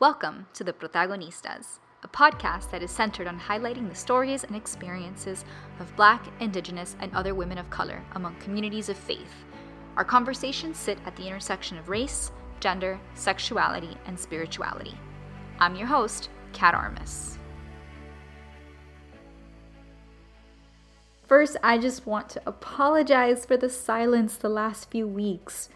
Welcome to The Protagonistas, a podcast that is centered on highlighting the stories and experiences of Black, Indigenous, and other women of color among communities of faith. Our conversations sit at the intersection of race, gender, sexuality, and spirituality. I'm your host, Kat Armas. First, I just want to apologize for the silence the last few weeks.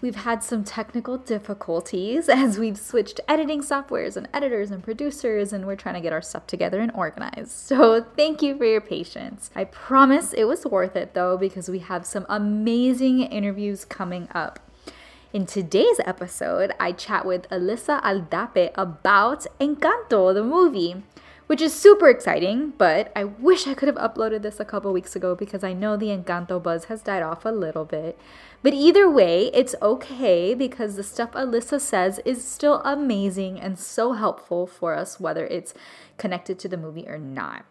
We've had some technical difficulties as we've switched editing softwares and editors and producers, and we're trying to get our stuff together and organized. So, thank you for your patience. I promise it was worth it though, because we have some amazing interviews coming up. In today's episode, I chat with Alyssa Aldape about Encanto, the movie which is super exciting, but I wish I could have uploaded this a couple weeks ago because I know the Encanto buzz has died off a little bit. But either way, it's okay because the stuff Alyssa says is still amazing and so helpful for us, whether it's connected to the movie or not.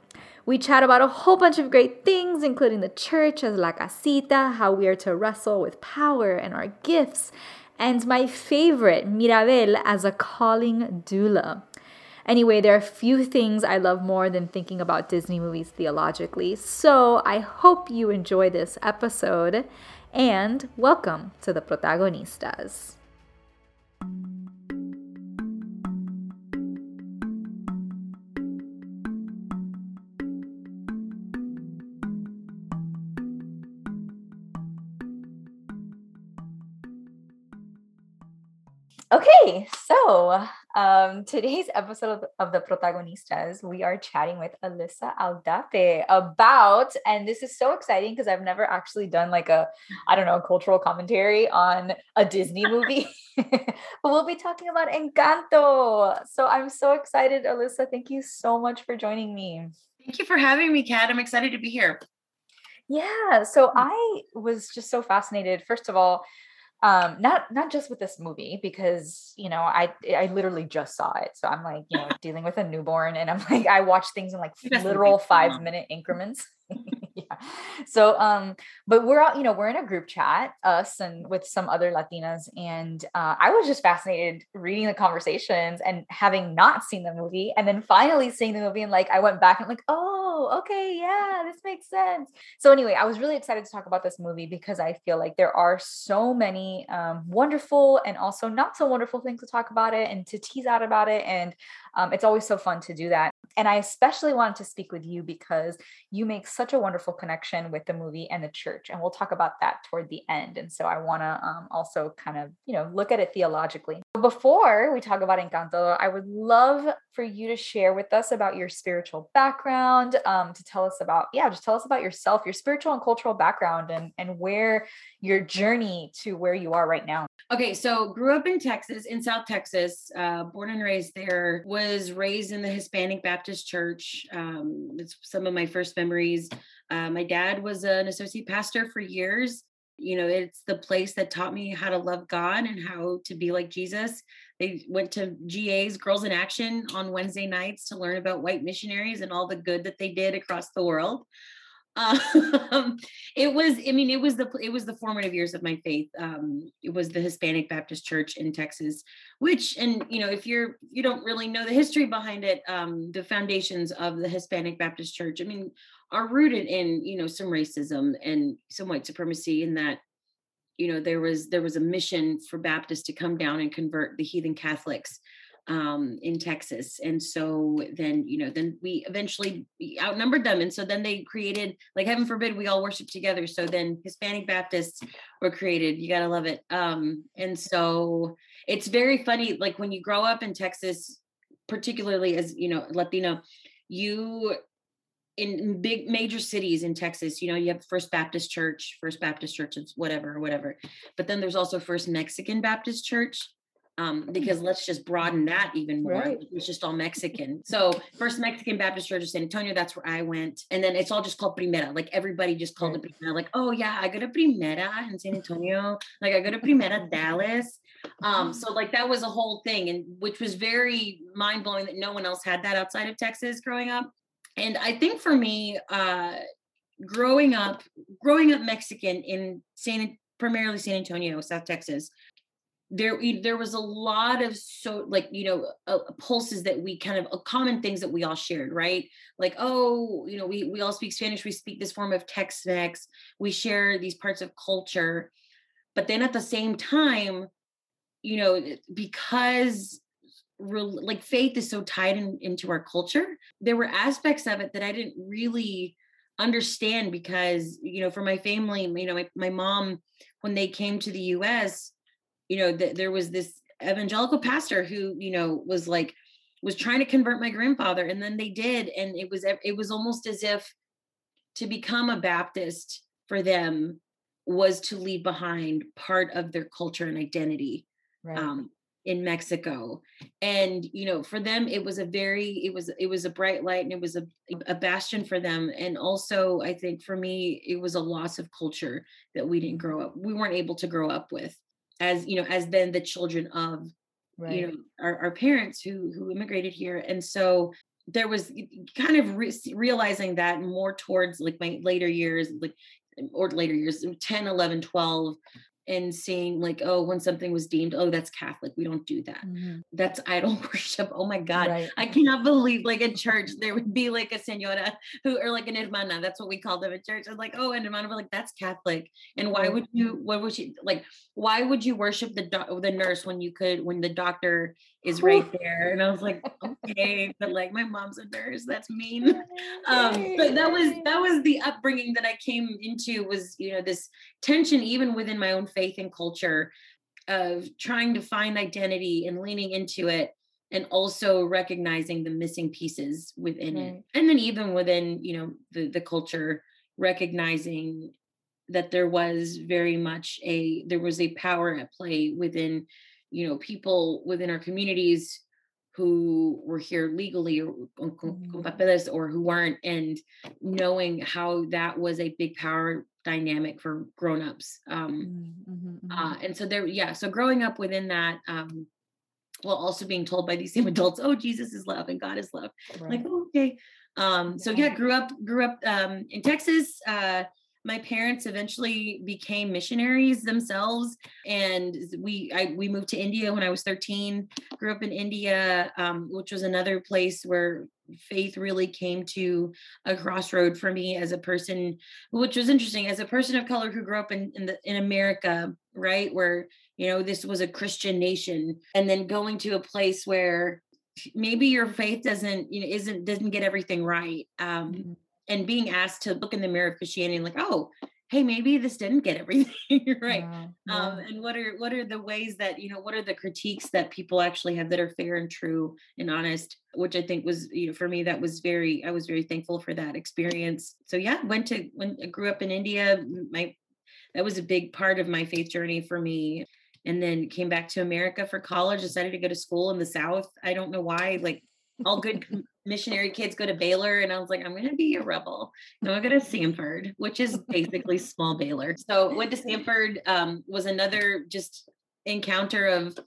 We chat about a whole bunch of great things, including the church as La Casita, how we are to wrestle with power and our gifts, and my favorite, Mirabel as a calling doula. Anyway, there are a few things I love more than thinking about Disney movies theologically. So I hope you enjoy this episode and welcome to the protagonistas. Okay, so um, today's episode of, of, the Protagonistas, we are chatting with Alyssa Aldape about, and this is so exciting because I've never actually done like a, I don't know, cultural commentary on a Disney movie, but we'll be talking about Encanto. So I'm so excited, Alyssa. Thank you so much for joining me. Thank you for having me, Kat. I'm excited to be here. Yeah, so hmm. I was just so fascinated. First of all, um not not just with this movie because you know i i literally just saw it. So i'm like you know dealing with a newborn and i'm like i watch things in like literal five minute increments yeah. So um but we're all you know we're in a group chat us and with some other latinas and uh, i was just fascinated reading the conversations and having not seen the movie and then finally seeing the movie and like i went back and like oh okay yeah this makes sense. So anyway i was really excited to talk about this movie because i feel like there are so many um, wonderful and also not so wonderful things to talk about it and to tease out about it and um, it's always so fun to do that and I especially wanted to speak with you because you make such a wonderful connection with the movie and the church. And we'll talk about that toward the end. And so I want to um, also kind of, you know, look at it theologically. Before we talk about Encanto, I would love for you to share with us about your spiritual background, um, to tell us about, yeah, just tell us about yourself, your spiritual and cultural background, and, and where your journey to where you are right now. Okay, so grew up in Texas, in South Texas, uh, born and raised there, was raised in the Hispanic Baptist Church. Um, it's some of my first memories. Uh, my dad was an associate pastor for years. You know, it's the place that taught me how to love God and how to be like Jesus. They went to GA's Girls in Action on Wednesday nights to learn about white missionaries and all the good that they did across the world. Um, it was, I mean, it was the it was the formative years of my faith. Um, it was the Hispanic Baptist Church in Texas, which, and you know, if you're you don't really know the history behind it, um, the foundations of the Hispanic Baptist Church, I mean, are rooted in you know some racism and some white supremacy. In that, you know, there was there was a mission for Baptists to come down and convert the heathen Catholics um, in Texas. And so then, you know, then we eventually outnumbered them. And so then they created, like, heaven forbid, we all worship together. So then Hispanic Baptists were created. You got to love it. Um, and so it's very funny, like, when you grow up in Texas, particularly as, you know, Latino, you in big major cities in Texas, you know, you have First Baptist Church, First Baptist Church, whatever, whatever. But then there's also First Mexican Baptist Church um, mm. because let's just broaden that even more. Right. It's just all Mexican. So First Mexican Baptist Church of San Antonio, that's where I went. And then it's all just called Primera. Like everybody just called right. it Primera. Like, oh yeah, I go to Primera in San Antonio. Like I go to Primera Dallas. Um, so like that was a whole thing, and which was very mind blowing that no one else had that outside of Texas growing up. And I think for me, uh, growing up, growing up Mexican in San primarily San Antonio, South Texas, there there was a lot of so like you know uh, pulses that we kind of uh, common things that we all shared right? Like oh you know we we all speak spanish we speak this form of tex-mex we share these parts of culture. But then at the same time you know because like faith is so tied in, into our culture there were aspects of it that i didn't really understand because you know for my family you know my, my mom when they came to the us you know th- there was this evangelical pastor who you know was like was trying to convert my grandfather and then they did and it was it was almost as if to become a baptist for them was to leave behind part of their culture and identity right. um, in Mexico. And you know, for them it was a very it was it was a bright light and it was a a bastion for them and also I think for me it was a loss of culture that we didn't grow up we weren't able to grow up with as you know as then the children of right. you know our, our parents who who immigrated here and so there was kind of re- realizing that more towards like my later years like or later years 10 11 12 and seeing like oh when something was deemed oh that's catholic we don't do that. Mm-hmm. that's idol worship oh my god. Right. i cannot believe like in church there would be like a senora who or like an hermana that's what we call them in church. And like oh and hermana like that's catholic. And why would you what would you like why would you worship the do- the nurse when you could when the doctor is right there and i was like okay but like my mom's a nurse that's mean. Um but that was that was the upbringing that i came into was you know this tension even within my own faith and culture of trying to find identity and leaning into it and also recognizing the missing pieces within it. And then even within you know the the culture recognizing that there was very much a there was a power at play within you know people within our communities who were here legally or mm-hmm. or who weren't and knowing how that was a big power dynamic for grown-ups um, mm-hmm, mm-hmm. Uh, and so there yeah so growing up within that um, while also being told by these same adults oh jesus is love and god is love right. like oh, okay um, so yeah grew up grew up um, in texas uh, my parents eventually became missionaries themselves and we I, we moved to india when i was 13 grew up in india um, which was another place where faith really came to a crossroad for me as a person which was interesting as a person of color who grew up in in, the, in america right where you know this was a christian nation and then going to a place where maybe your faith doesn't you know isn't doesn't get everything right um, mm-hmm and being asked to look in the mirror of Christianity and like, oh, hey, maybe this didn't get everything right. Yeah, yeah. Um, and what are what are the ways that you know what are the critiques that people actually have that are fair and true and honest, which I think was you know for me that was very I was very thankful for that experience. So yeah, went to when I grew up in India, my that was a big part of my faith journey for me. And then came back to America for college, decided to go to school in the South. I don't know why, like all good missionary kids go to Baylor. And I was like, I'm going to be a rebel. No, I'm going to Samford, which is basically small Baylor. So went to Samford um, was another just encounter of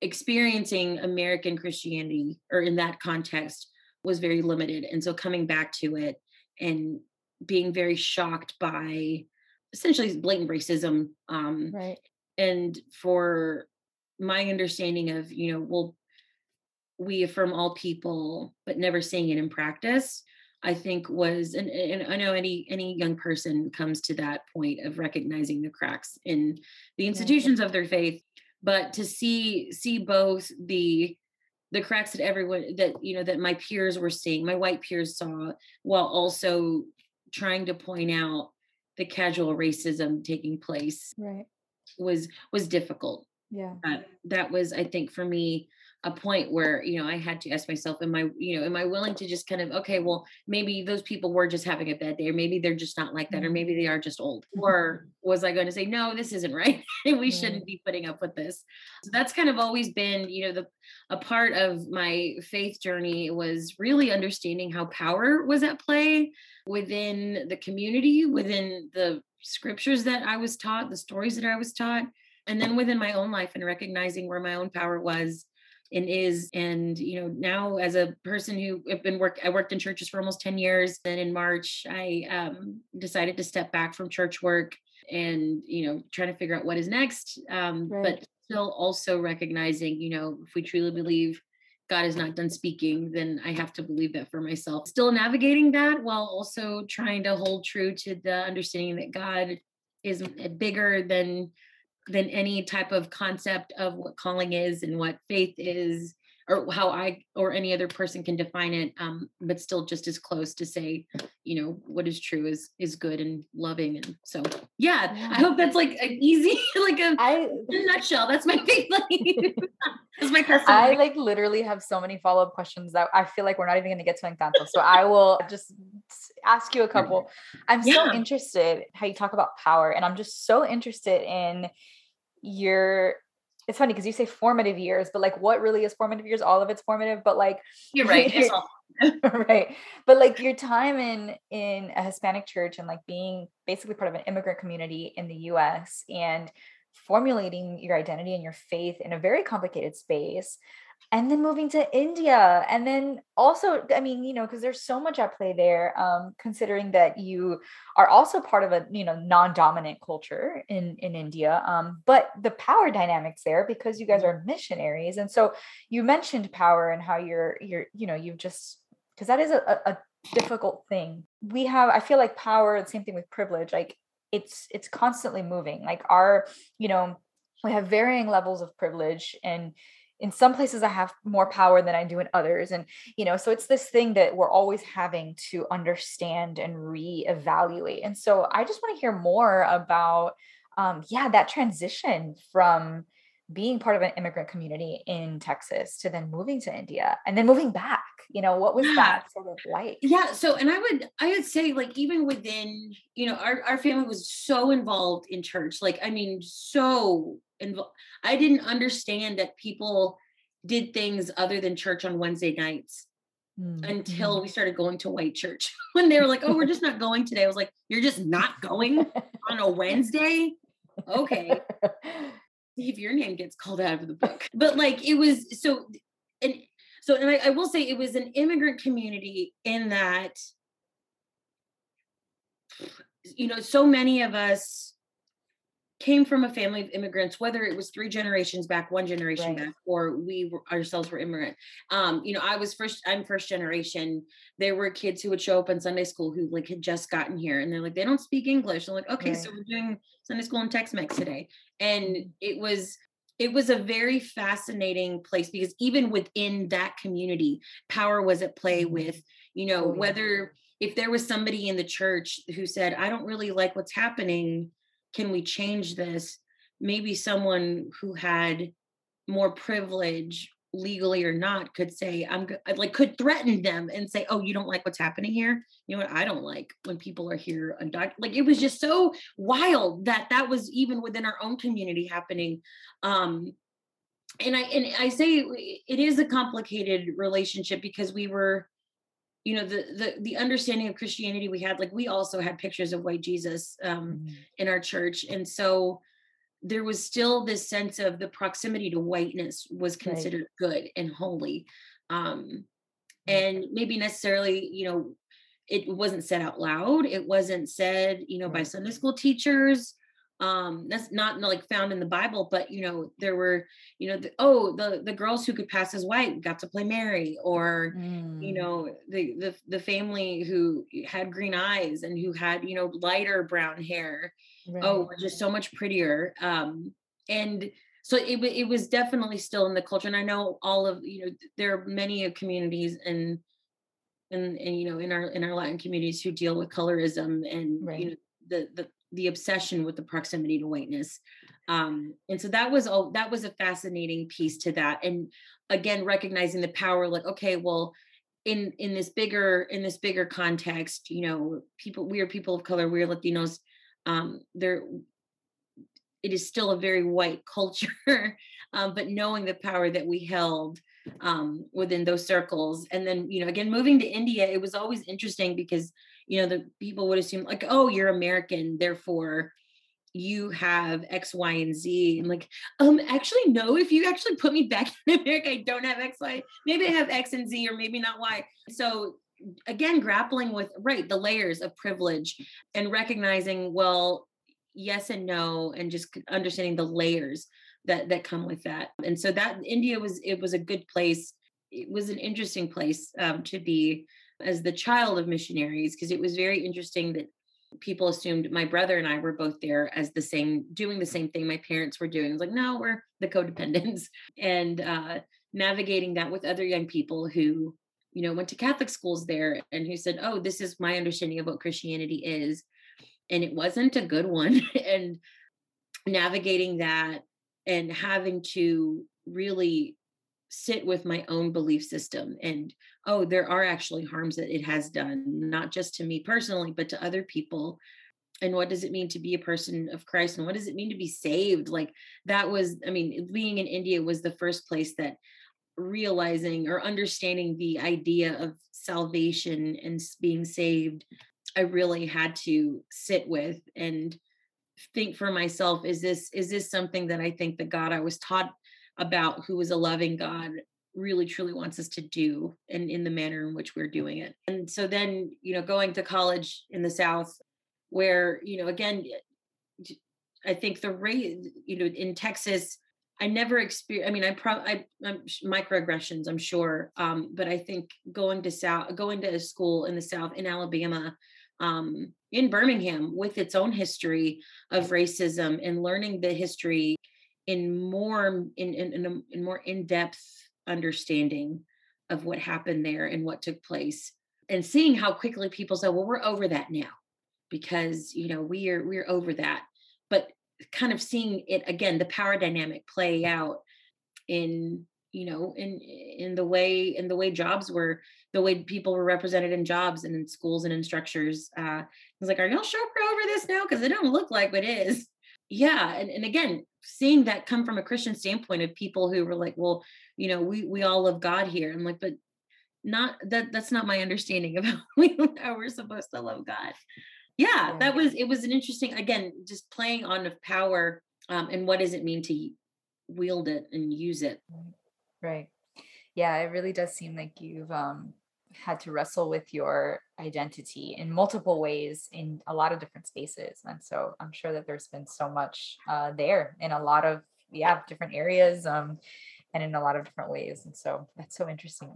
experiencing American Christianity or in that context was very limited. And so coming back to it and being very shocked by essentially blatant racism. Um, right. And for my understanding of, you know, well, we affirm all people but never seeing it in practice i think was and, and i know any any young person comes to that point of recognizing the cracks in the institutions yeah. of their faith but to see see both the the cracks that everyone that you know that my peers were seeing my white peers saw while also trying to point out the casual racism taking place right. was was difficult. Yeah. That was i think for me a point where you know i had to ask myself am i you know am i willing to just kind of okay well maybe those people were just having a bad day or maybe they're just not like that or mm-hmm. maybe they are just old or was i going to say no this isn't right And we shouldn't be putting up with this. So that's kind of always been you know the a part of my faith journey was really understanding how power was at play within the community within the scriptures that i was taught the stories that i was taught and then within my own life and recognizing where my own power was and is and you know now as a person who have been work i worked in churches for almost 10 years then in march i um, decided to step back from church work and you know trying to figure out what is next um, right. but still also recognizing, you know, if we truly believe God is not done speaking, then I have to believe that for myself. Still navigating that while also trying to hold true to the understanding that God is bigger than than any type of concept of what calling is and what faith is or how I or any other person can define it, um, but still just as close to say, you know, what is true is is good and loving. And so yeah, yeah. I hope that's like an easy, like a, I, a nutshell. That's my faith. that's my question. I like literally have so many follow-up questions that I feel like we're not even gonna get to Encanto. So I will just ask you a couple. I'm yeah. so interested how you talk about power, and I'm just so interested in your it's funny because you say formative years, but like what really is formative years? All of it's formative, but like you're right. right. But like your time in in a Hispanic church and like being basically part of an immigrant community in the US and formulating your identity and your faith in a very complicated space and then moving to India. And then also, I mean, you know, because there's so much at play there, um, considering that you are also part of a, you know, non-dominant culture in, in India. Um, but the power dynamics there because you guys mm-hmm. are missionaries. And so you mentioned power and how you're you're, you know, you've just because that is a, a difficult thing. We have, I feel like power, the same thing with privilege, like it's it's constantly moving. Like our, you know, we have varying levels of privilege and in some places I have more power than I do in others. And, you know, so it's this thing that we're always having to understand and reevaluate. And so I just want to hear more about, um, yeah, that transition from being part of an immigrant community in Texas to then moving to India and then moving back. You know, what was that sort of like? Yeah. So, and I would, I would say, like, even within, you know, our, our family was so involved in church. Like, I mean, so involved. I didn't understand that people did things other than church on Wednesday nights mm-hmm. until we started going to white church. when they were like, "Oh, we're just not going today," I was like, "You're just not going on a Wednesday?" Okay. See if your name gets called out of the book. But like, it was so, and so, and I, I will say, it was an immigrant community in that, you know, so many of us came from a family of immigrants, whether it was three generations back, one generation right. back, or we were, ourselves were immigrant. Um, you know, I was first, I'm first generation. There were kids who would show up in Sunday school who like had just gotten here and they're like, they don't speak English. I'm like, okay, right. so we're doing Sunday school in Tex-Mex today. And mm-hmm. it was, it was a very fascinating place because even within that community, power was at play mm-hmm. with, you know, whether if there was somebody in the church who said, I don't really like what's happening can we change this? Maybe someone who had more privilege legally or not could say i'm like could threaten them and say oh you don't like what's happening here? You know what i don't like when people are here undocumented like it was just so wild that that was even within our own community happening um and i and i say it is a complicated relationship because we were you know the the the understanding of christianity we had like we also had pictures of white jesus um mm. in our church and so there was still this sense of the proximity to whiteness was considered right. good and holy um mm. and maybe necessarily you know it wasn't said out loud it wasn't said you know by sunday school teachers um that's not like found in the bible but you know there were you know the, oh the the girls who could pass as white got to play mary or mm. you know the, the the family who had green eyes and who had you know lighter brown hair oh, right. oh just so much prettier um and so it, it was definitely still in the culture and i know all of you know there are many communities and and and you know in our in our latin communities who deal with colorism and right. you know the the the obsession with the proximity to whiteness. Um, and so that was all that was a fascinating piece to that. And again recognizing the power like okay well in in this bigger in this bigger context you know people we are people of color we're latinos um there it is still a very white culture um, but knowing the power that we held um, within those circles. And then you know again moving to india it was always interesting because you know the people would assume like oh you're american therefore you have x y and z. And like um actually no if you actually put me back in america i don't have x y maybe i have x and z or maybe not y. So again grappling with right the layers of privilege and recognizing well yes and no and just understanding the layers that that come with that. And so that india was it was a good place. It was an interesting place um, to be as the child of missionaries because it was very interesting that people assumed my brother and I were both there as the same, doing the same thing my parents were doing. It's like, no, we're the codependents. And uh, navigating that with other young people who, you know, went to Catholic schools there and who said, oh, this is my understanding of what Christianity is. And it wasn't a good one. and navigating that and having to really sit with my own belief system and oh there are actually harms that it has done not just to me personally but to other people. And what does it mean to be a person of christ? And what does it mean to be saved? Like that was i mean being in india was the first place that realizing or understanding the idea of salvation and being saved i really had to sit with and think for myself is this is this something that i think the god i was taught about who is a loving God really truly wants us to do and in the manner in which we're doing it. And so then, you know, going to college in the South, where, you know, again, I think the rate, you know, in Texas, I never experienced, I mean, I probably, I'm microaggressions, I'm sure. Um, but I think going to South, going to a school in the South in Alabama, um, in Birmingham with its own history of racism and learning the history in more in in, in, a, in more in-depth understanding of what happened there and what took place and seeing how quickly people say well we're over that now because you know we are we're over that. But kind of seeing it again the power dynamic play out in you know in in the way in the way jobs were the way people were represented in jobs and in schools and in structures uh i was like are y'all sure we're over this now? Because it don't look like it is yeah and, and again seeing that come from a christian standpoint of people who were like well you know we we all love god here. I'm like but not that that's not my understanding of how, we, how we're supposed to love god. Yeah, yeah, that was it was an interesting again just playing on of power um, and what does it mean to wield it and use it. Right. Yeah it really does seem like you've um had to wrestle with your identity in multiple ways in a lot of different spaces and so i'm sure that there's been so much uh, there in a lot of yeah different areas um, and in a lot of different ways and so that's so interesting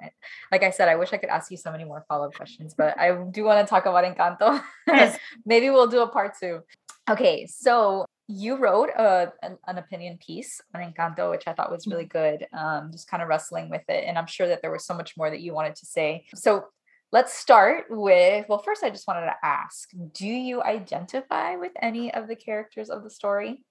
like i said i wish i could ask you so many more follow-up questions but i do want to talk about encanto. Maybe we'll do a part two. Okay so you wrote a, an, an, opinion piece on Encanto, which I thought was really mm-hmm. good. Um, just kind of wrestling with it. And I'm sure that there was so much more that you wanted to say. So let's start with well, first, I just wanted to ask Do you identify with any of the characters of the story?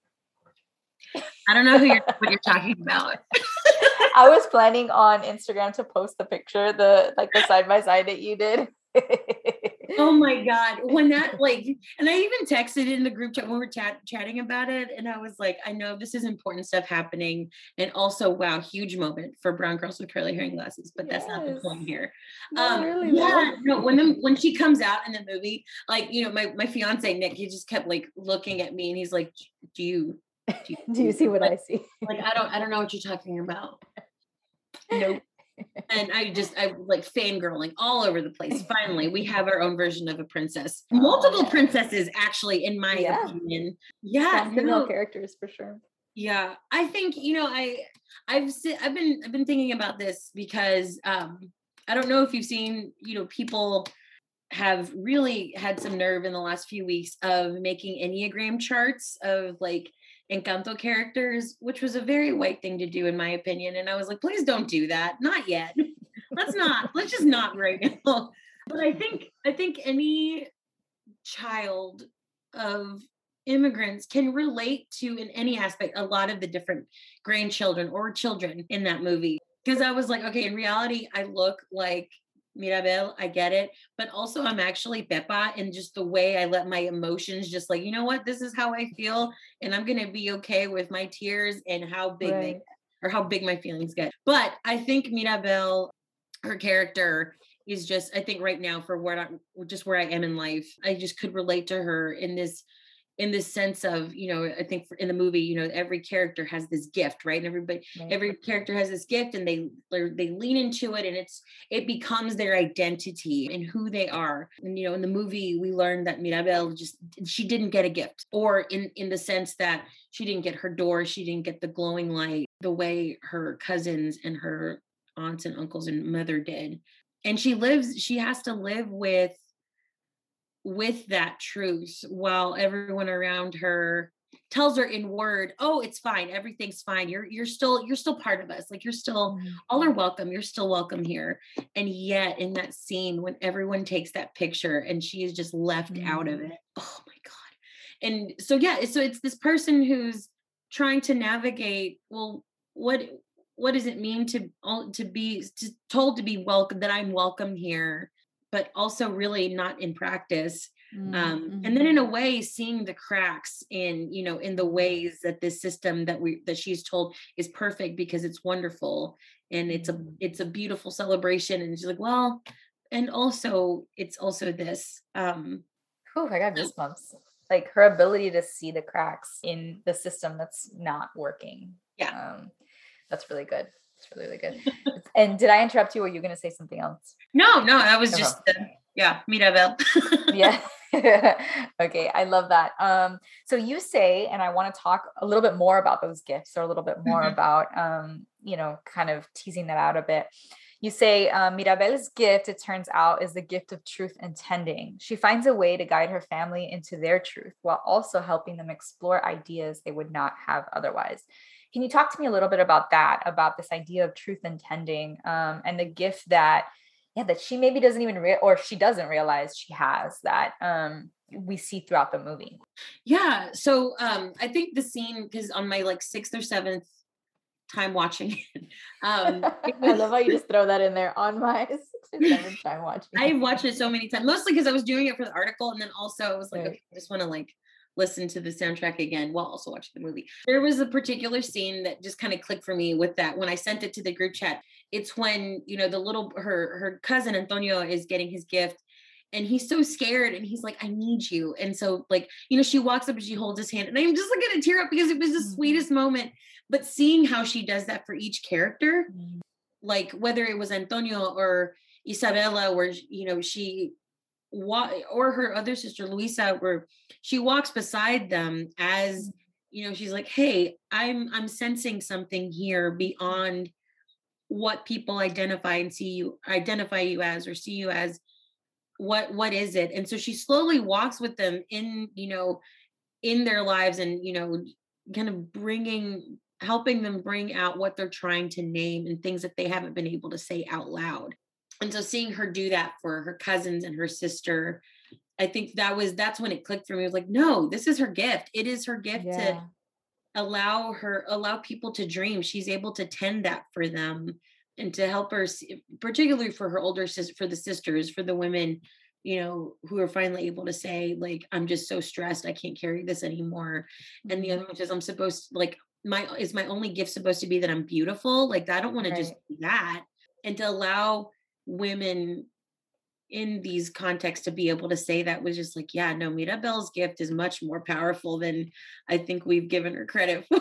I don't know who you're, what you're talking about. I was planning on Instagram to post the picture, the like the side by side that you did oh my god. When that like and i even texted in the group chat when we were chat, chatting about it and i was like i know this is important stuff happening and also wow huge moment for brown girls with curly hair and glasses but yes. that's not the point here. Um really yeah no when the, when she comes out in the movie like you know my my fiance nick he just kept like looking at me and he's like do you do you, do you see what like, i see? like i don't i don't know what you're talking about. Nope and I just I like fangirling all over the place. Finally, we have our own version of a princess. Oh, Multiple oh, yeah. princesses, actually, in my yeah. opinion. Yeah, female no, characters for sure. Yeah, I think you know I I've I've been I've been thinking about this because um I don't know if you've seen you know people have really had some nerve in the last few weeks of making enneagram charts of like Encanto characters, which was a very white thing to do, in my opinion. And I was like, please don't do that. Not yet. let's not. Let's just not right now. But I think I think any child of immigrants can relate to in any aspect a lot of the different grandchildren or children in that movie. Because I was like, okay, in reality, I look like Mirabel, I get it. But also, I'm actually Pepa, and just the way I let my emotions just like, you know what, this is how I feel, and I'm gonna be okay with my tears and how big right. they or how big my feelings get. But I think Mirabel, her character is just, I think right now for where I just where I am in life, I just could relate to her in this in the sense of you know i think in the movie you know every character has this gift right? And everybody right. every character has this gift and they they lean into it and it's it becomes their identity and who they are. And you know in the movie we learned that mirabel just she didn't get a gift or in in the sense that she didn't get her door she didn't get the glowing light the way her cousins and her aunts and uncles and mother did. And she lives she has to live with with that truth while everyone around her tells her in word oh it's fine everything's fine you're you're still you're still part of us like you're still all are mm-hmm. welcome you're still welcome here and yet in that scene when everyone takes that picture and she is just left mm. out of mm-hmm. it oh my god and so yeah so it's this person who's trying to navigate well what what does it mean to to be to, told to be welcome that i'm welcome here but also really not in practice um, mm-hmm. and then in a mm-hmm. way seeing the cracks in you know in the ways that this system that we that she's told is perfect because it's wonderful and it's a mm-hmm. it's a beautiful celebration and she's like well and also it's also this um oh i got goosebumps like her ability to see the cracks in the system that's not working yeah um that's really good it's really, really good. and did I interrupt you? Or were you going to say something else? No, no, that was just, uh, yeah, Mirabel. yeah. okay, I love that. Um, so you say, and I want to talk a little bit more about those gifts, or a little bit more mm-hmm. about, um, you know, kind of teasing that out a bit. You say um, Mirabel's gift, it turns out, is the gift of truth and tending. She finds a way to guide her family into their truth while also helping them explore ideas they would not have otherwise. Can you talk to me a little bit about that, about this idea of truth intending um, and the gift that, yeah, that she maybe doesn't even real or she doesn't realize she has that um, we see throughout the movie? Yeah. So um, I think the scene, because on my like sixth or seventh time watching it. Um, I love how you just throw that in there on my seventh time watching. It. I watched it so many times, mostly because I was doing it for the article, and then also I was like, right. okay, I just want to like listen to the soundtrack again while also watching the movie. There was a particular scene that just kind of clicked for me with that when I sent it to the group chat. It's when, you know, the little her her cousin Antonio is getting his gift and he's so scared and he's like i need you and so like you know she walks up and she holds his hand and i'm just like gonna tear up because it was the mm-hmm. sweetest moment but seeing how she does that for each character mm-hmm. like whether it was antonio or isabela where you know she or her other sister Luisa, where she walks beside them as you know, she's like, "Hey, I'm I'm sensing something here beyond what people identify and see you identify you as or see you as. What what is it?" And so she slowly walks with them in you know, in their lives, and you know, kind of bringing helping them bring out what they're trying to name and things that they haven't been able to say out loud and so seeing her do that for her cousins and her sister i think that was that's when it clicked for me. It was like no this is her gift. It is her gift yeah. to allow her allow people to dream. She's able to tend that for them and to help her particularly for her older sister for the sisters for the women you know who are finally able to say like i'm just so stressed. I can't carry this anymore. And the other mm-hmm. one says i'm supposed like my is my only gift supposed to be that i'm beautiful? Like i don't want right. to just do that. And to allow women in these contexts to be able to say that was just like, yeah, no, Mirabel's gift is much more powerful than I think we've given her credit for.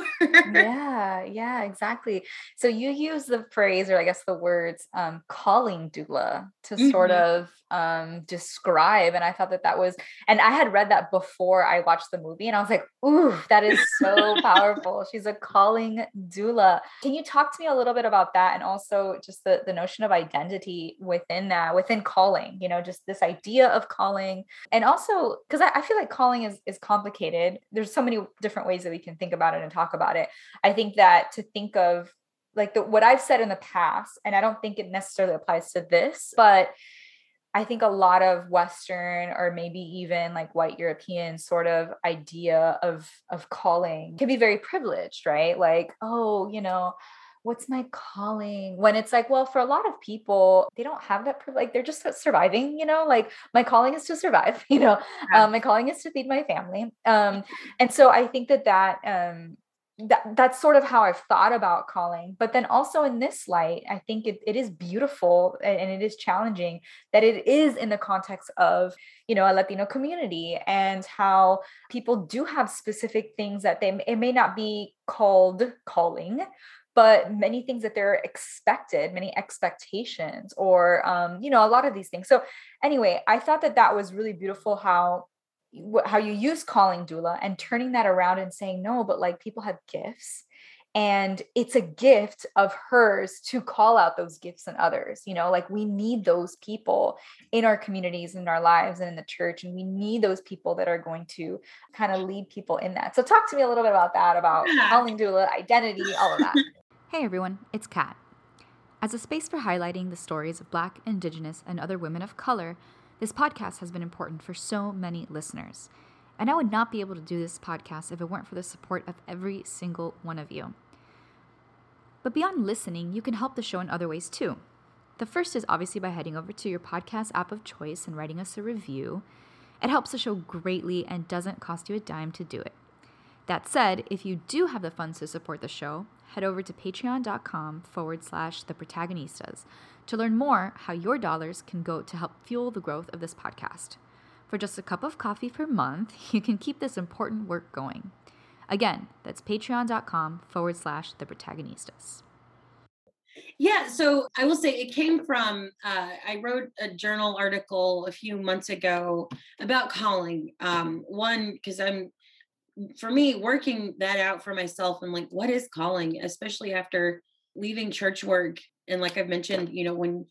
yeah, yeah, exactly. So you use the phrase, or I guess the words, um, calling doula to mm-hmm. sort of um, describe. And I thought that that was, and I had read that before I watched the movie, and I was like, ooh, that is so powerful. She's a calling doula. Can you talk to me a little bit about that, and also just the the notion of identity within that, within calling? You know, just this idea of calling, and also because I, I feel like calling is is complicated. There's so many different ways that we can think about it and talk about it. I think that to think of like the, what I've said in the past, and I don't think it necessarily applies to this, but I think a lot of Western or maybe even like white European sort of idea of of calling can be very privileged, right? Like, oh, you know, what's my calling? When it's like, well, for a lot of people, they don't have that like they're just surviving, you know, like my calling is to survive, you know, yeah. um, my calling is to feed my family. Um, and so I think that that um that that's sort of how I've thought about calling. But then also in this light, I think it, it is beautiful and it is challenging that it is in the context of, you know, a Latino community and how people do have specific things that they it may not be called calling, but many things that they're expected, many expectations, or um, you know, a lot of these things. So anyway, I thought that that was really beautiful how how you use calling doula and turning that around and saying no but like people have gifts and it's a gift of hers to call out those gifts in others. You know like we need those people in our communities in our lives and in the church and we need those people that are going to kind of lead people in that. So talk to me a little bit about that about calling doula identity all of that. Hey everyone it's kat. As a space for highlighting the stories of black indigenous and other women of color this podcast has been important for so many listeners. And I would not be able to do this podcast if it weren't for the support of every single one of you. But beyond listening, you can help the show in other ways too. The first is obviously by heading over to your podcast app of choice and writing us a review. It helps the show greatly and doesn't cost you a dime to do it. That said, if you do have the funds to support the show, head over to patreon.com forward slash the protagonistas to learn more how your dollars can go to help fuel the growth of this podcast. For just a cup of coffee per month, you can keep this important work going. Again, that's patreon.com forward slash the protagonistas. Yeah, so I will say it came from uh, I wrote a journal article a few months ago about calling. Um, one, because I'm for me working that out for myself and like what is calling, especially after leaving church work and like I've mentioned, you know, when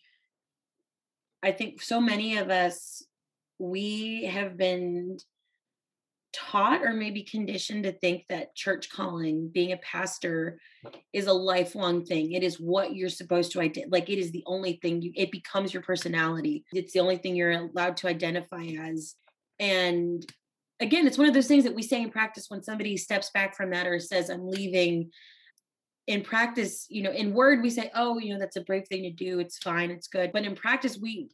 I think so many of us, we have been taught or maybe conditioned to think that church calling, being a pastor, is a lifelong thing. It is what you're supposed to identify. Like it is the only thing you. It becomes your personality. It's the only thing you're allowed to identify as. And again, it's one of those things that we say in practice when somebody steps back from that or says, "I'm leaving." in practice, you know, in word we say, oh, you know, that's a brave thing to do. It's fine. It's good. But in practice, we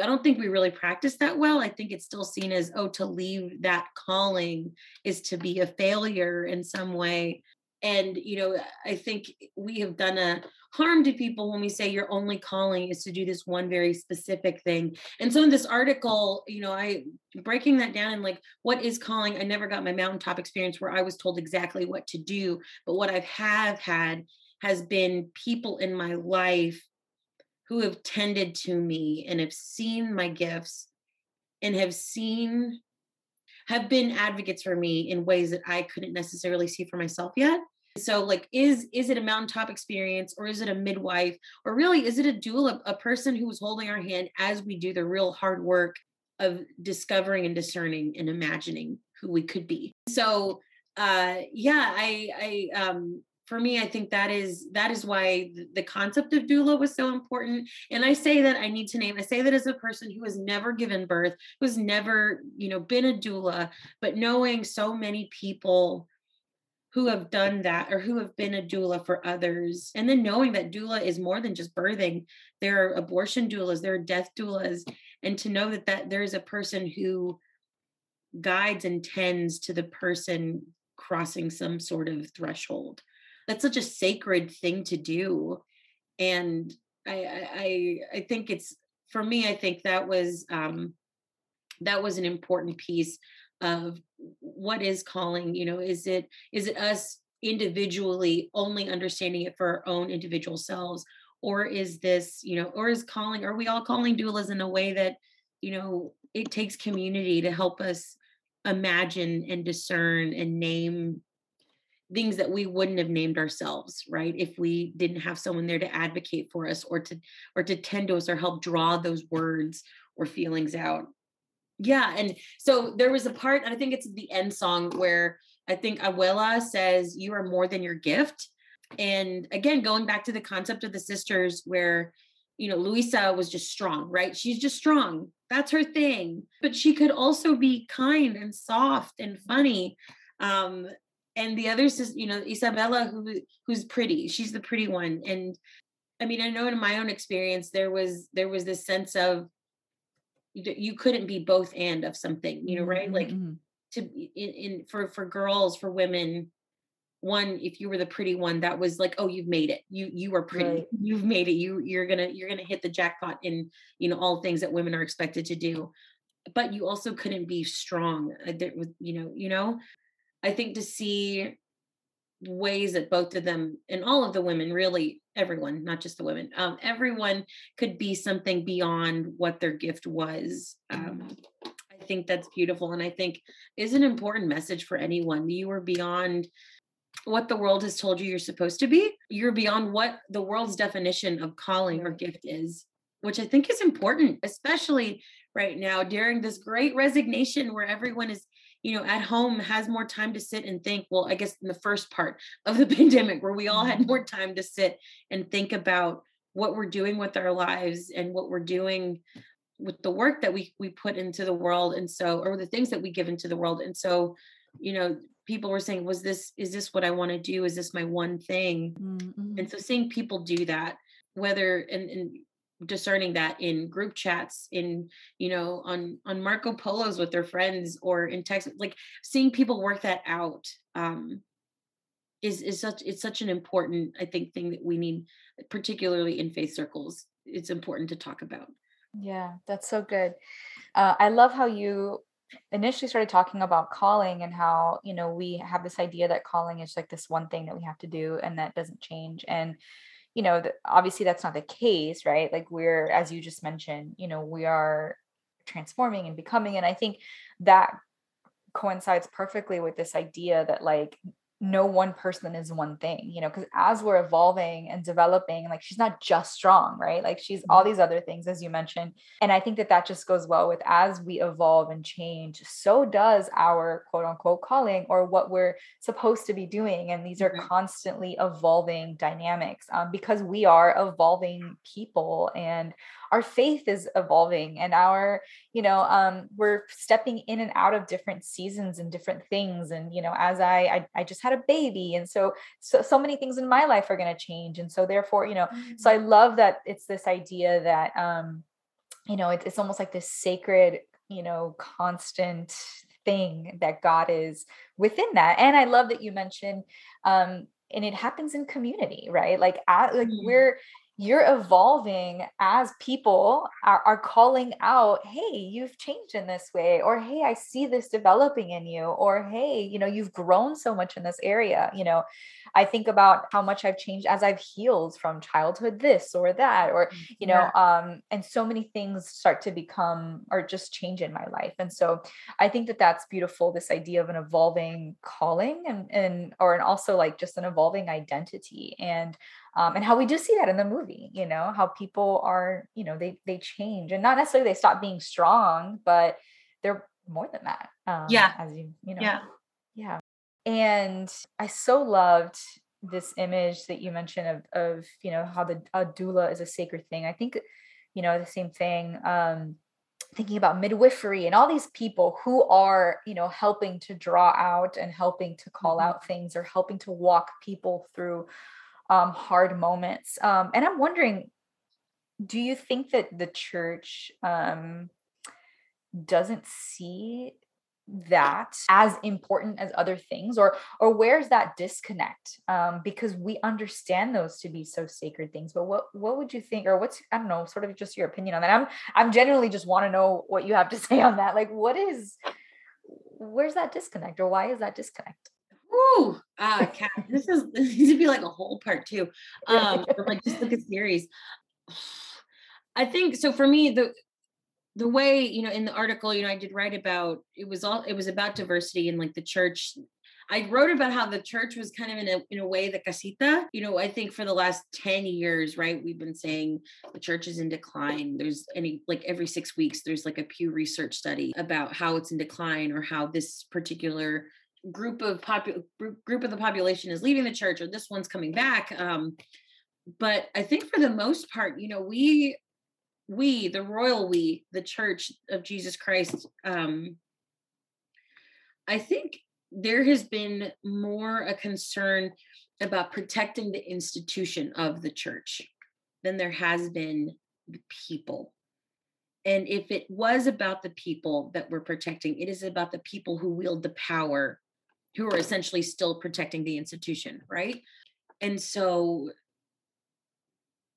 I don't think we really practice that well. I think it's still seen as, oh, to leave that calling is to be a failure in some way. And, you know, I think we have done a harm to people when we say your only calling is to do this one very specific thing. And so in this article, you know, I breaking that down and like, what is calling? I never got my mountaintop experience where I was told exactly what to do. But what I have had has been people in my life who have tended to me and have seen my gifts and have seen have been advocates for me in ways that I couldn't necessarily see for myself yet. So like is is it a mountaintop experience or is it a midwife or really is it a doula, a person who is holding our hand as we do the real hard work of discovering and discerning and imagining who we could be. So uh yeah, I I um for me i think that is that is why the concept of doula was so important and i say that i need to name i say that as a person who has never given birth who's never you know been a doula but knowing so many people who have done that or who have been a doula for others. And then knowing that doula is more than just birthing, there are abortion doulas, there are death doulas. And to know that, that there is a person who guides and tends to the person crossing some sort of threshold. That's such a sacred thing to do. And I I I think it's for me, I think that was um that was an important piece of what is calling you know is it is it us individually only understanding it for our own individual selves? Or is this you know or is calling are we all calling doulas in a way that you know it takes community to help us imagine and discern and name things that we wouldn't have named ourselves right if we didn't have someone there to advocate for us or to or to tend to us or help draw those words or feelings out yeah and so there was a part i think it's the end song where i think abuela says you are more than your gift. And again going back to the concept of the sisters where you know luisa was just strong right? She's just strong. That's her thing. But she could also be kind and soft and funny um and the other sister you know isabela who who's pretty. She's the pretty one. And i mean i know in my own experience there was there was this sense of you couldn't be both and of something you know right? Like mm-hmm. to in, in for for girls for women one if you were the pretty one that was like oh you've made it. You you are pretty. Right. you've made it. You you're gonna you're gonna hit the jackpot in you know all things that women are expected to do. But you also couldn't be strong uh, you know you know? I think to see ways that both of them and all of the women really everyone not just the women um, everyone could be something beyond what their gift was um, i think that's beautiful and i think is an important message for anyone. You are beyond what the world has told you you're supposed to be. You're beyond what the world's definition of calling or gift is, which I think is important, especially right now during this great resignation where everyone is you know at home has more time to sit and think well i guess in the first part of the pandemic where we all had mm-hmm. more time to sit and think about what we're doing with our lives and what we're doing with the work that we we put into the world and so or the things that we give into the world and so you know people were saying was this is this what i want to do is this my one thing mm-hmm. and so seeing people do that whether and, and discerning that in group chats in you know on on marco polos with their friends or in text like seeing people work that out um is is such it's such an important i think thing that we need particularly in faith circles it's important to talk about. Yeah that's so good. Uh, i love how you initially started talking about calling and how you know we have this idea that calling is like this one thing that we have to do and that doesn't change. And you know the, obviously that's not the case right? Like we're as you just mentioned you know we are transforming and becoming and i think that coincides perfectly with this idea that like no one person is one thing, you know, because as we're evolving and developing, like she's not just strong, right? Like she's all mm-hmm. these other things, as you mentioned. And I think that that just goes well with as we evolve and change, so does our quote unquote calling or what we're supposed to be doing. And these are mm-hmm. constantly evolving dynamics um, because we are evolving people and our faith is evolving and our you know um, we're stepping in and out of different seasons and different things and you know as I, I i, just had a baby and so so, so many things in my life are going to change and so therefore you know mm-hmm. so i mm-hmm. love that it's this idea that um you know it, it's almost like this sacred you know constant thing that god is within that and i love that you mentioned um and it happens in community right like at, like mm-hmm. we're you're evolving as people are, are calling out hey you've changed in this way or hey i see this developing in you or hey you know you've grown so much in this area you know i think about how much i've changed as i've healed from childhood this or that or mm, you know yeah. um and so many things start to become or just change in my life and so i think that that's beautiful this idea of an evolving calling and and or and also like just an evolving identity and um, and how we do see that in the movie you know how people are you know they they change and not necessarily they stop being strong but they're more than that um, yeah. as you you know. Yeah. Yeah. And i so loved this image that you mentioned of of you know how the doula is a sacred thing. I think you know the same thing um thinking about midwifery and all these people who are you know helping to draw out and helping to call mm-hmm. out things or helping to walk people through um, hard moments. Um, and I'm wondering, do you think that the church um, doesn't see that as important as other things? Or or where's that disconnect? Um because we understand those to be so sacred things but what what would you think or what's i don't know sort of just your opinion on that? I'm i'm genuinely just want to know what you have to say on that. Like what is where's that disconnect or why is that disconnect? Ooh, uh, Kat, this is this needs to be like a whole part two. Um, like just like a series. I think so. For me, the the way you know in the article, you know, I did write about it was all it was about diversity in like the church. I wrote about how the church was kind of in a in a way the casita. You know, I think for the last 10 years, right, we've been saying the church is in decline. There's any like every six weeks, there's like a Pew Research study about how it's in decline or how this particular group of popu- group of the population is leaving the church or this one's coming back um, but i think for the most part you know we we the royal we the church of jesus christ um, i think there has been more a concern about protecting the institution of the church than there has been the people. And if it was about the people that we're protecting, it is about the people who wield the power who are essentially still protecting the institution, right? And so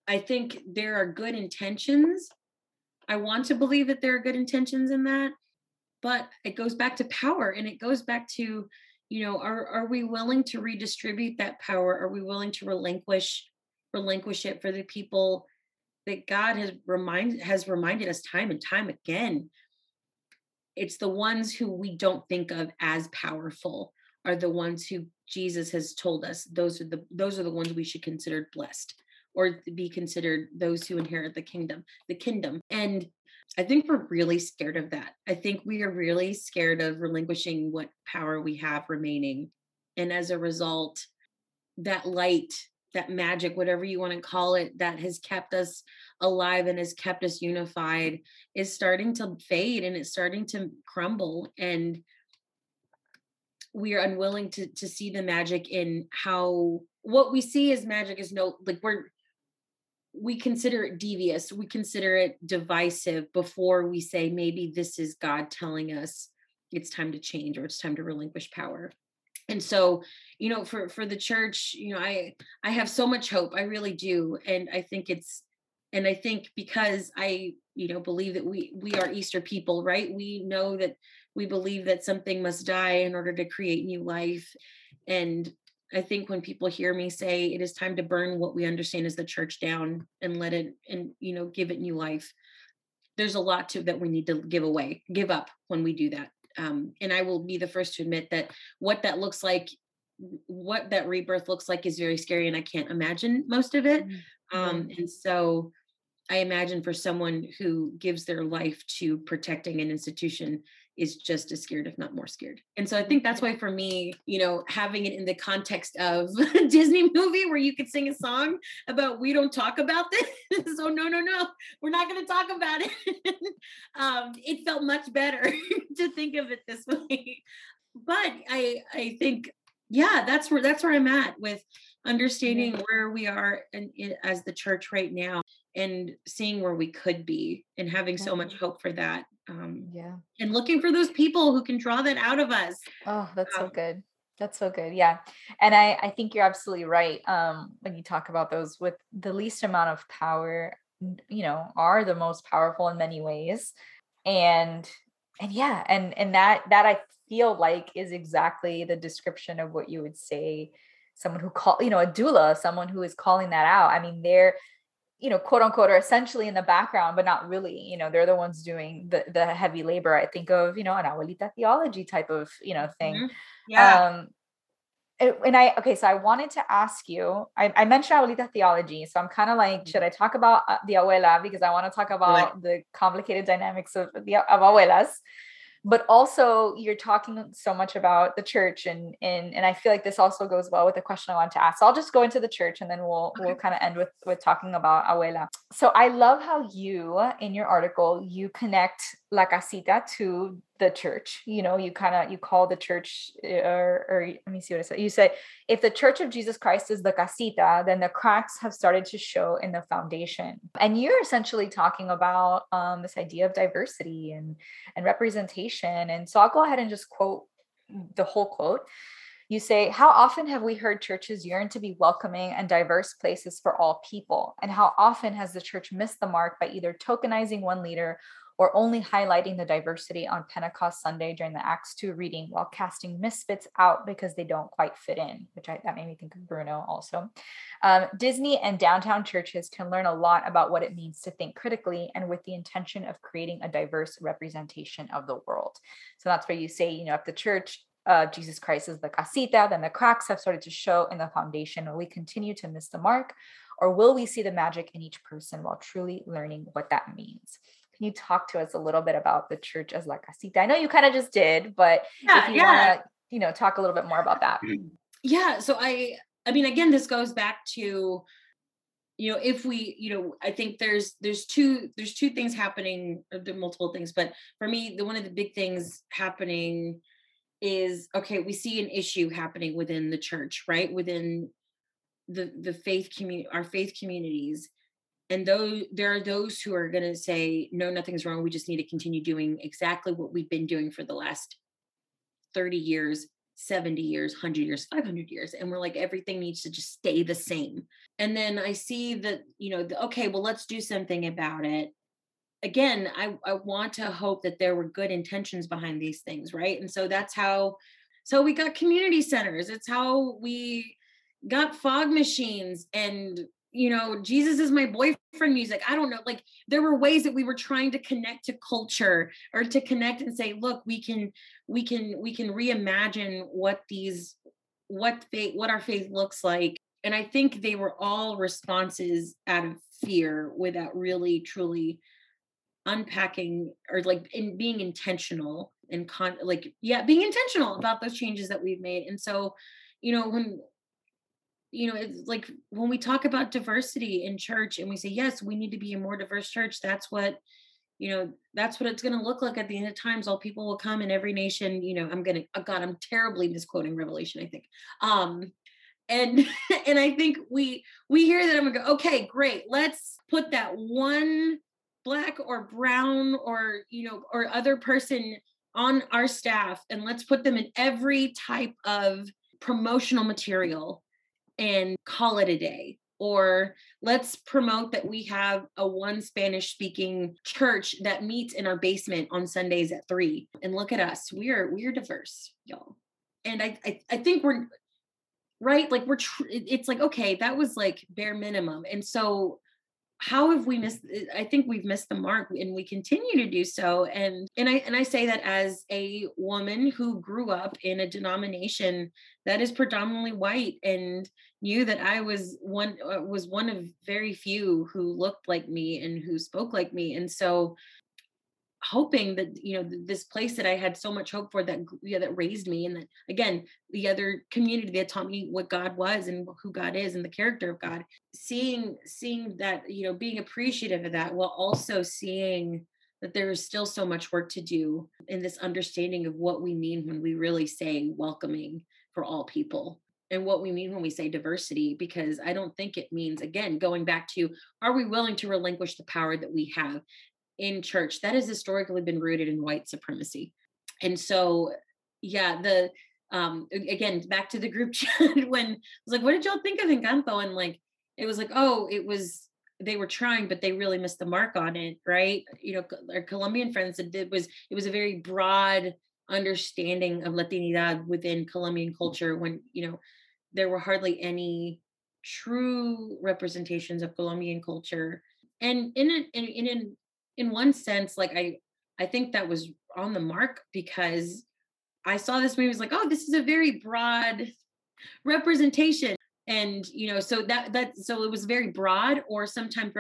I think there are good intentions. I want to believe that there are good intentions in that, but it goes back to power and it goes back to, you know, are are we willing to redistribute that power? Are we willing to relinquish relinquish it for the people that God has remind has reminded us time and time again? It's the ones who we don't think of as powerful are the ones who Jesus has told us those are the those are the ones we should consider blessed or be considered those who inherit the kingdom, the kingdom. And I think we're really scared of that. I think we are really scared of relinquishing what power we have remaining. And as a result, that light, that magic, whatever you want to call it, that has kept us alive and has kept us unified is starting to fade and it's starting to crumble. And we are unwilling to to see the magic in how what we see as magic is no like we're we consider it devious we consider it divisive before we say maybe this is god telling us it's time to change or it's time to relinquish power. And so you know for for the church you know i i have so much hope i really do and i think it's and i think because i you know believe that we we are easter people right? We know that we believe that something must die in order to create new life. And i think when people hear me say it is time to burn what we understand as the church down and let it and you know give it new life there's a lot to that we need to give away give up when we do that. Um, and i will be the first to admit that what that looks like what that rebirth looks like is very scary and i can't imagine most of it. Mm-hmm. um, and so i imagine for someone who gives their life to protecting an institution is just as scared, if not more scared. And so I think that's why for me, you know, having it in the context of a Disney movie where you could sing a song about we don't talk about this. so no, no, no, we're not going to talk about it. um, it felt much better to think of it this way. But I I think, yeah, that's where that's where I'm at with understanding where we are in, in, as the church right now and seeing where we could be and having so much hope for that um yeah. and looking for those people who can draw that out of us oh that's um, so good. That's so good yeah. And i i think you're absolutely right um when you talk about those with the least amount of power you know are the most powerful in many ways and and yeah and and that that i feel like is exactly the description of what you would say someone who call you know a doula someone who is calling that out. I mean they're you know, quote unquote, are essentially in the background, but not really. You know, they're the ones doing the the heavy labor. I think of you know an abuelita theology type of you know thing. Mm-hmm. Yeah. Um, and I okay, so I wanted to ask you. I, I mentioned abuelita theology, so I'm kind of like, mm-hmm. should I talk about uh, the abuela because I want to talk about the complicated dynamics of the of abuelas but also you're talking so much about the church and and and I feel like this also goes well with the question I want to ask. So I'll just go into the church and then we'll okay. we'll kind of end with with talking about abuela. So I love how you in your article you connect La Casita to the church you know you kind of you call the church eh, or, or let me see what I said. You said if the church of jesus christ is the casita then the cracks have started to show in the foundation. And you're essentially talking about um, this idea of diversity and and representation. And so i'll go ahead and just quote the whole quote. You say, How often have we heard churches yearn to be welcoming and diverse places for all people? And how often has the church missed the mark by either tokenizing one leader or only highlighting the diversity on Pentecost Sunday during the Acts 2 reading while casting misfits out because they don't quite fit in, which I, that made me think of Bruno also. Um, Disney and downtown churches can learn a lot about what it means to think critically and with the intention of creating a diverse representation of the world. So that's where you say, you know, if the church uh, Jesus Christ is the casita, then the cracks have started to show in the foundation. Will we continue to miss the mark? Or will we see the magic in each person while truly learning what that means? Can you talk to us a little bit about the church as La Casita? I know you kind of just did, but yeah, if you yeah. want to, you know, talk a little bit more about that. Yeah. So I, I mean, again, this goes back to, you know, if we, you know, I think there's there's two there's two things happening, or there multiple things, but for me, the one of the big things happening is okay. We see an issue happening within the church, right? Within the the faith community, our faith communities, and though there are those who are going to say no nothing's wrong we just need to continue doing exactly what we've been doing for the last 30 years 70 years, 100 years, 500 years. And we're like, everything needs to just stay the same. And then I see that, you know, the, okay, well, let's do something about it. Again, I, I want to hope that there were good intentions behind these things, right? And so that's how, so we got community centers. It's how we got fog machines and you know, Jesus is my boyfriend music. I don't know. Like there were ways that we were trying to connect to culture or to connect and say, look, we can, we can, we can reimagine what these, what faith, what our faith looks like. And I think they were all responses out of fear without really truly unpacking or like in being intentional and con like yeah being intentional about those changes that we've made and so you know when you know it's like when we talk about diversity in church and we say yes we need to be a more diverse church that's what you know that's what it's going to look like at the end of times. All people will come in every nation you know i'm going to oh god i'm terribly misquoting revelation i think. Um and and i think we we hear that i'm going to go okay great let's put that one black or brown or you know or other person on our staff and let's put them in every type of promotional material and call it a day or let's promote that we have a one spanish speaking church that meets in our basement on sundays at three and look at us we're we're diverse y'all. And i i, I think we're right? Like we're tr- it's like okay that was like bare minimum. And so how have we missed i think we've missed the mark and we continue to do so. And and i and i say that as a woman who grew up in a denomination that is predominantly white and knew that i was one uh, was one of very few who looked like me and who spoke like me. And so hoping that you know this place that I had so much hope for that yeah, that raised me and that again the other community that taught me what God was and who God is and the character of God seeing seeing that you know being appreciative of that while also seeing that there is still so much work to do in this understanding of what we mean when we really say welcoming for all people and what we mean when we say diversity because i don't think it means again going back to are we willing to relinquish the power that we have in church that has historically been rooted in white supremacy. And so yeah the um again back to the group chat when I was like what did y'all think of encanto? And like it was like oh it was they were trying but they really missed the mark on it right? You know our colombian friends it was it was a very broad understanding of latinidad within colombian culture when you know there were hardly any true representations of colombian culture. And in an in, in in one sense, like I I think that was on the mark because I saw this movie was like, oh, this is a very broad representation. And you know, so that that so it was very broad, or sometimes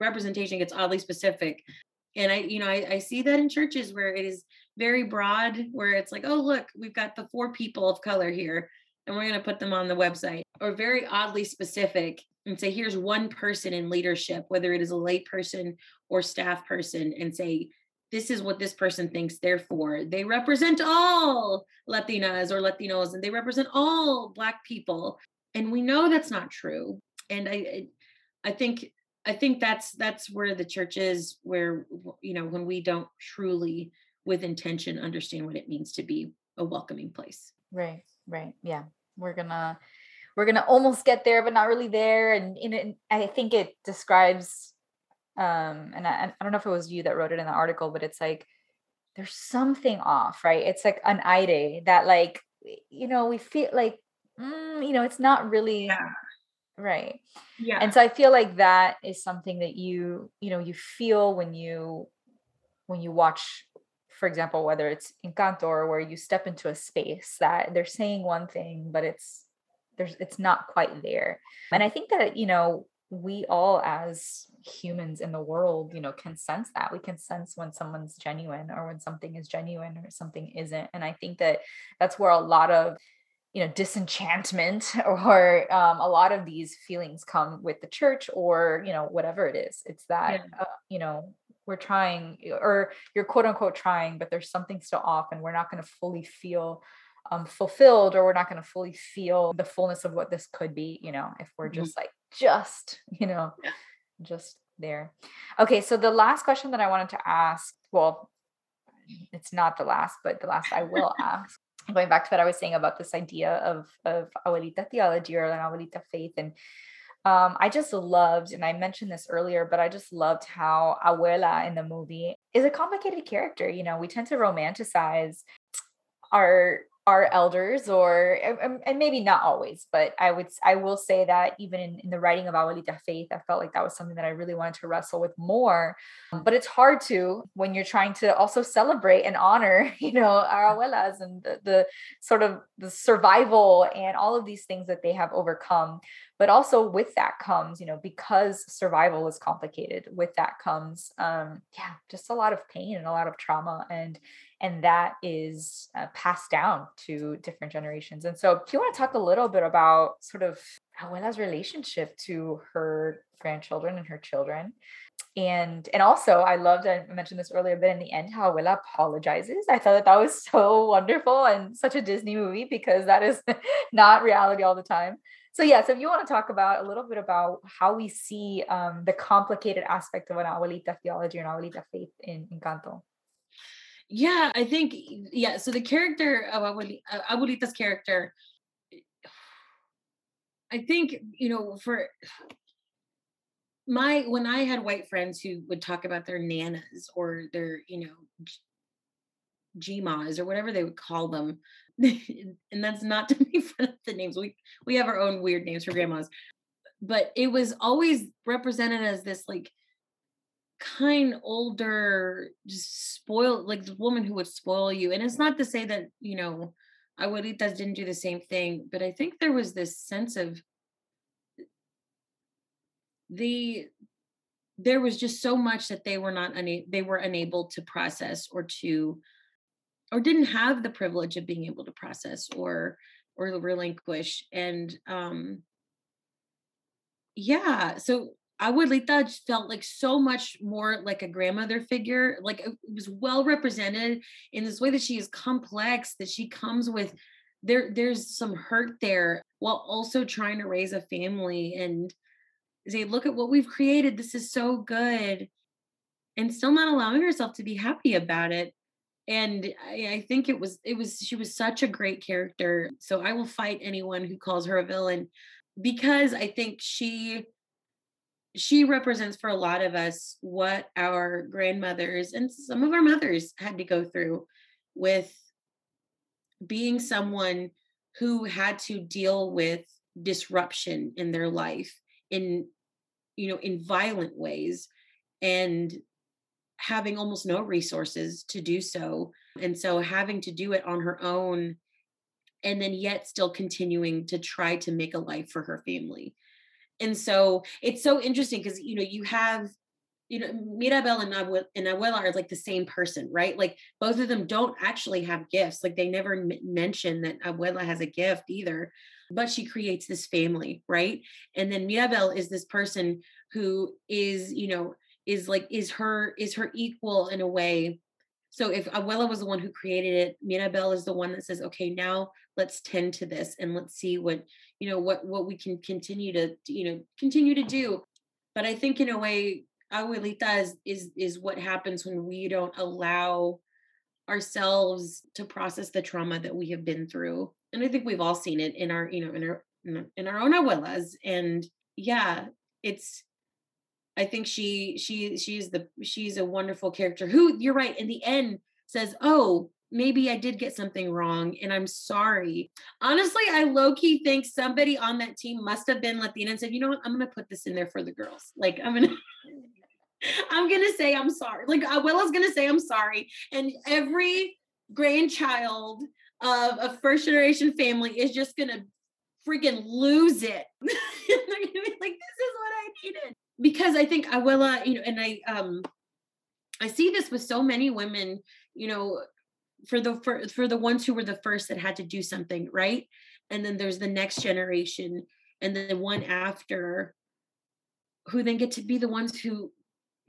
representation gets oddly specific. And I, you know, I, I see that in churches where it is very broad, where it's like, oh, look, we've got the four people of color here, and we're going to put them on the website, or very oddly specific and say, here's one person in leadership, whether it is a lay person or staff person, and say, this is what this person thinks therefore they represent all latinas or latinos and they represent all black people and we know that's not true and i i think i think that's that's where the church is where you know when we don't truly with intention understand what it means to be a welcoming place. Right right yeah. We're gonna we're gonna almost get there but not really there and in it i think it describes um and I, I don't know if it was you that wrote it in the article but it's like there's something off right? It's like an ide that like you know we feel like mm, you know it's not really yeah. right. Yeah. and so i feel like that is something that you you know you feel when you when you watch for example whether it's encanto or where you step into a space that they're saying one thing but it's there's it's not quite there. And i think that you know we all as humans in the world you know can sense that. We can sense when someone's genuine or when something is genuine or something isn't. And i think that that's where a lot of you know disenchantment or um, a lot of these feelings come with the church or you know whatever it is. It's that yeah. uh, you know we're trying or you're quote unquote trying but there's something still off and we're not going to fully feel um, fulfilled or we're not going to fully feel the fullness of what this could be you know if we're mm-hmm. just like just you know yeah. just there okay so the last question that i wanted to ask well it's not the last but the last i will ask going back to what I was saying about this idea of of abuelita theology or an abuelita faith, and um, I just loved, and I mentioned this earlier, but I just loved how abuela in the movie is a complicated character. You know, we tend to romanticize our our elders or and maybe not always but i would i will say that even in, in the writing of abuelita faith i felt like that was something that i really wanted to wrestle with more. Um, but it's hard to when you're trying to also celebrate and honor you know our mm. abuelas and the, the sort of the survival and all of these things that they have overcome but also with that comes you know because survival is complicated with that comes um yeah just a lot of pain and a lot of trauma and and that is uh, passed down to different generations. And so, do you want to talk a little bit about sort of Abuela's relationship to her grandchildren and her children? And and also, I loved I mentioned this earlier, but in the end, how Abuela apologizes. I thought that that was so wonderful and such a Disney movie because that is not reality all the time. So yeah, so if you want to talk about a little bit about how we see um, the complicated aspect of an abuelita theology and abuelita faith in Encanto yeah i think yeah so the character of abuelita's character i think you know for my when i had white friends who would talk about their nanas or their you know gmas or whatever they would call them and that's not to make fun of the names. We we have our own weird names for grandmas. But it was always represented as this like kind older just spoiled like the woman who would spoil you. And it's not to say that you know abuelitas didn't do the same thing but i think there was this sense of the there was just so much that they were not una- they were unable to process or to or didn't have the privilege of being able to process or or relinquish and um yeah so Abuelita felt like so much more like a grandmother figure. Like it was well represented in this way that she is complex, that she comes with there, there's some hurt there while also trying to raise a family and say, look at what we've created. This is so good. And still not allowing herself to be happy about it. And I, I think it was, it was, she was such a great character. So I will fight anyone who calls her a villain because I think she she represents for a lot of us what our grandmothers and some of our mothers had to go through with being someone who had to deal with disruption in their life in you know in violent ways and having almost no resources to do so and so having to do it on her own and then yet still continuing to try to make a life for her family and so it's so interesting because you know you have you know Mirabel and Abuela, and Abuela are like the same person, right? Like both of them don't actually have gifts. Like they never m- mention that Abuela has a gift either, but she creates this family, right? And then Mirabel is this person who is, you know, is like is her is her equal in a way. So if Abuela was the one who created it, Mirabel is the one that says, okay, now let's tend to this and let's see what you know what what we can continue to you know continue to do. But i think in a way abuelita is is is what happens when we don't allow ourselves to process the trauma that we have been through. And i think we've all seen it in our you know in our in our own abuelas. And yeah it's i think she she she's the she's a wonderful character who you're right in the end says oh maybe I did get something wrong and I'm sorry. Honestly, I low key think somebody on that team must have been Latina and said, you know what, I'm going to put this in there for the girls. Like, I'm going to. I'm gonna say I'm sorry. Like uh, Abuela's gonna say I'm sorry, and every grandchild of a first generation family is just gonna freaking lose it. They're gonna be like, "This is what I needed," because I think Abuela, you know, and I um, I see this with so many women, you know, for the for, for the ones who were the first that had to do something right? And then there's the next generation and then the one after who then get to be the ones who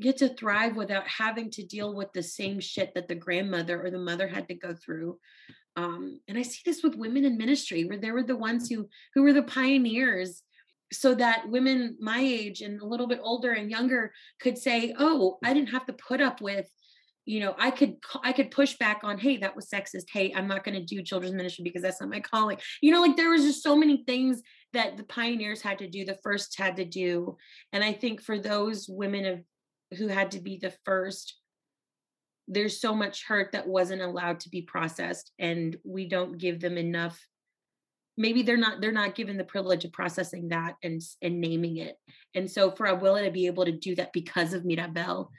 get to thrive without having to deal with the same shit that the grandmother or the mother had to go through. Um, and i see this with women in ministry where they were the ones who who were the pioneers so that women my age and a little bit older and younger could say oh i didn't have to put up with you know i could i could push back on hey that was sexist. Hey i'm not going to do children's ministry because that's not my calling you know like there was just so many things that the pioneers had to do the first had to do and i think for those women of who had to be the first there's so much hurt that wasn't allowed to be processed and we don't give them enough maybe they're not they're not given the privilege of processing that and and naming it. And so for abuela to be able to do that because of mirabel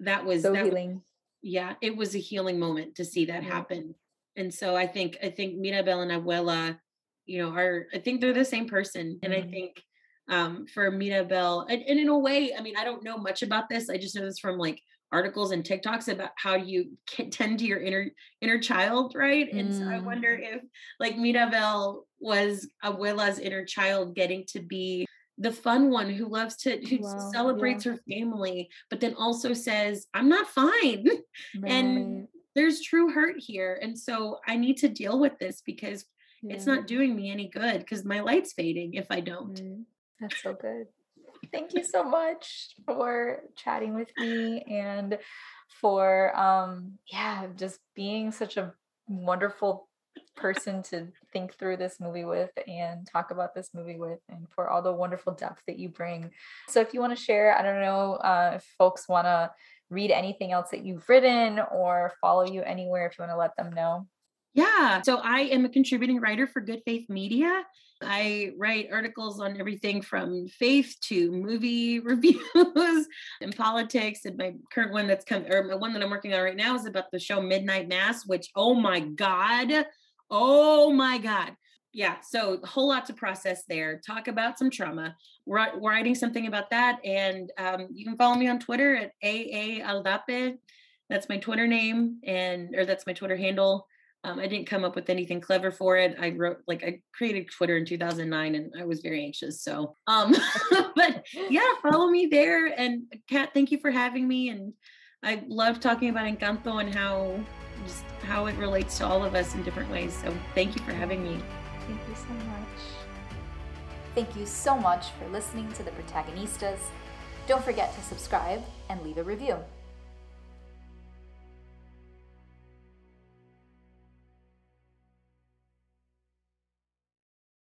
that was so that healing. Was, yeah it was a healing moment to see that happen. And so i think i think mirabel and abuela you know are i think they're the same person. And mm-hmm. i think um for mirabel and, and in a way i mean i don't know much about this. I just know this from like articles and TikToks about how you tend to your inner inner child, right? And mm. so I wonder mm. if like Mirabel was Abuela's inner child getting to be the fun one who loves to who wow, celebrates yeah. her family, but then also says, I'm not fine. Right. and there's true hurt here. And so I need to deal with this because yeah. it's not doing me any good because my light's fading if I don't. Mm. That's so good. Thank you so much for chatting with me and for um yeah, just being such a wonderful person to think through this movie with and talk about this movie with and for all the wonderful depth that you bring. So if you want to share, I don't know uh, if folks want to read anything else that you've written or follow you anywhere if you want to let them know. Yeah. So I am a contributing writer for Good Faith Media. I write articles on everything from faith to movie reviews and politics. And my current one that's come, or my one that I'm working on right now is about the show Midnight Mass, which, oh my God, oh my God. Yeah, so a whole lot to process there. Talk about some trauma. We're, writing something about that. And um, you can follow me on Twitter at AA Aldape. That's my Twitter name, and or that's my Twitter handle. Um, I didn't come up with anything clever for it. I wrote like I created Twitter in 2009 and I was very anxious. So, um, but yeah, follow me there. And Kat, thank you for having me. And I love talking about Encanto and how just how it relates to all of us in different ways. So thank you for having me. Thank you so much. Thank you so much for listening to the Protagonistas. Don't forget to subscribe and leave a review.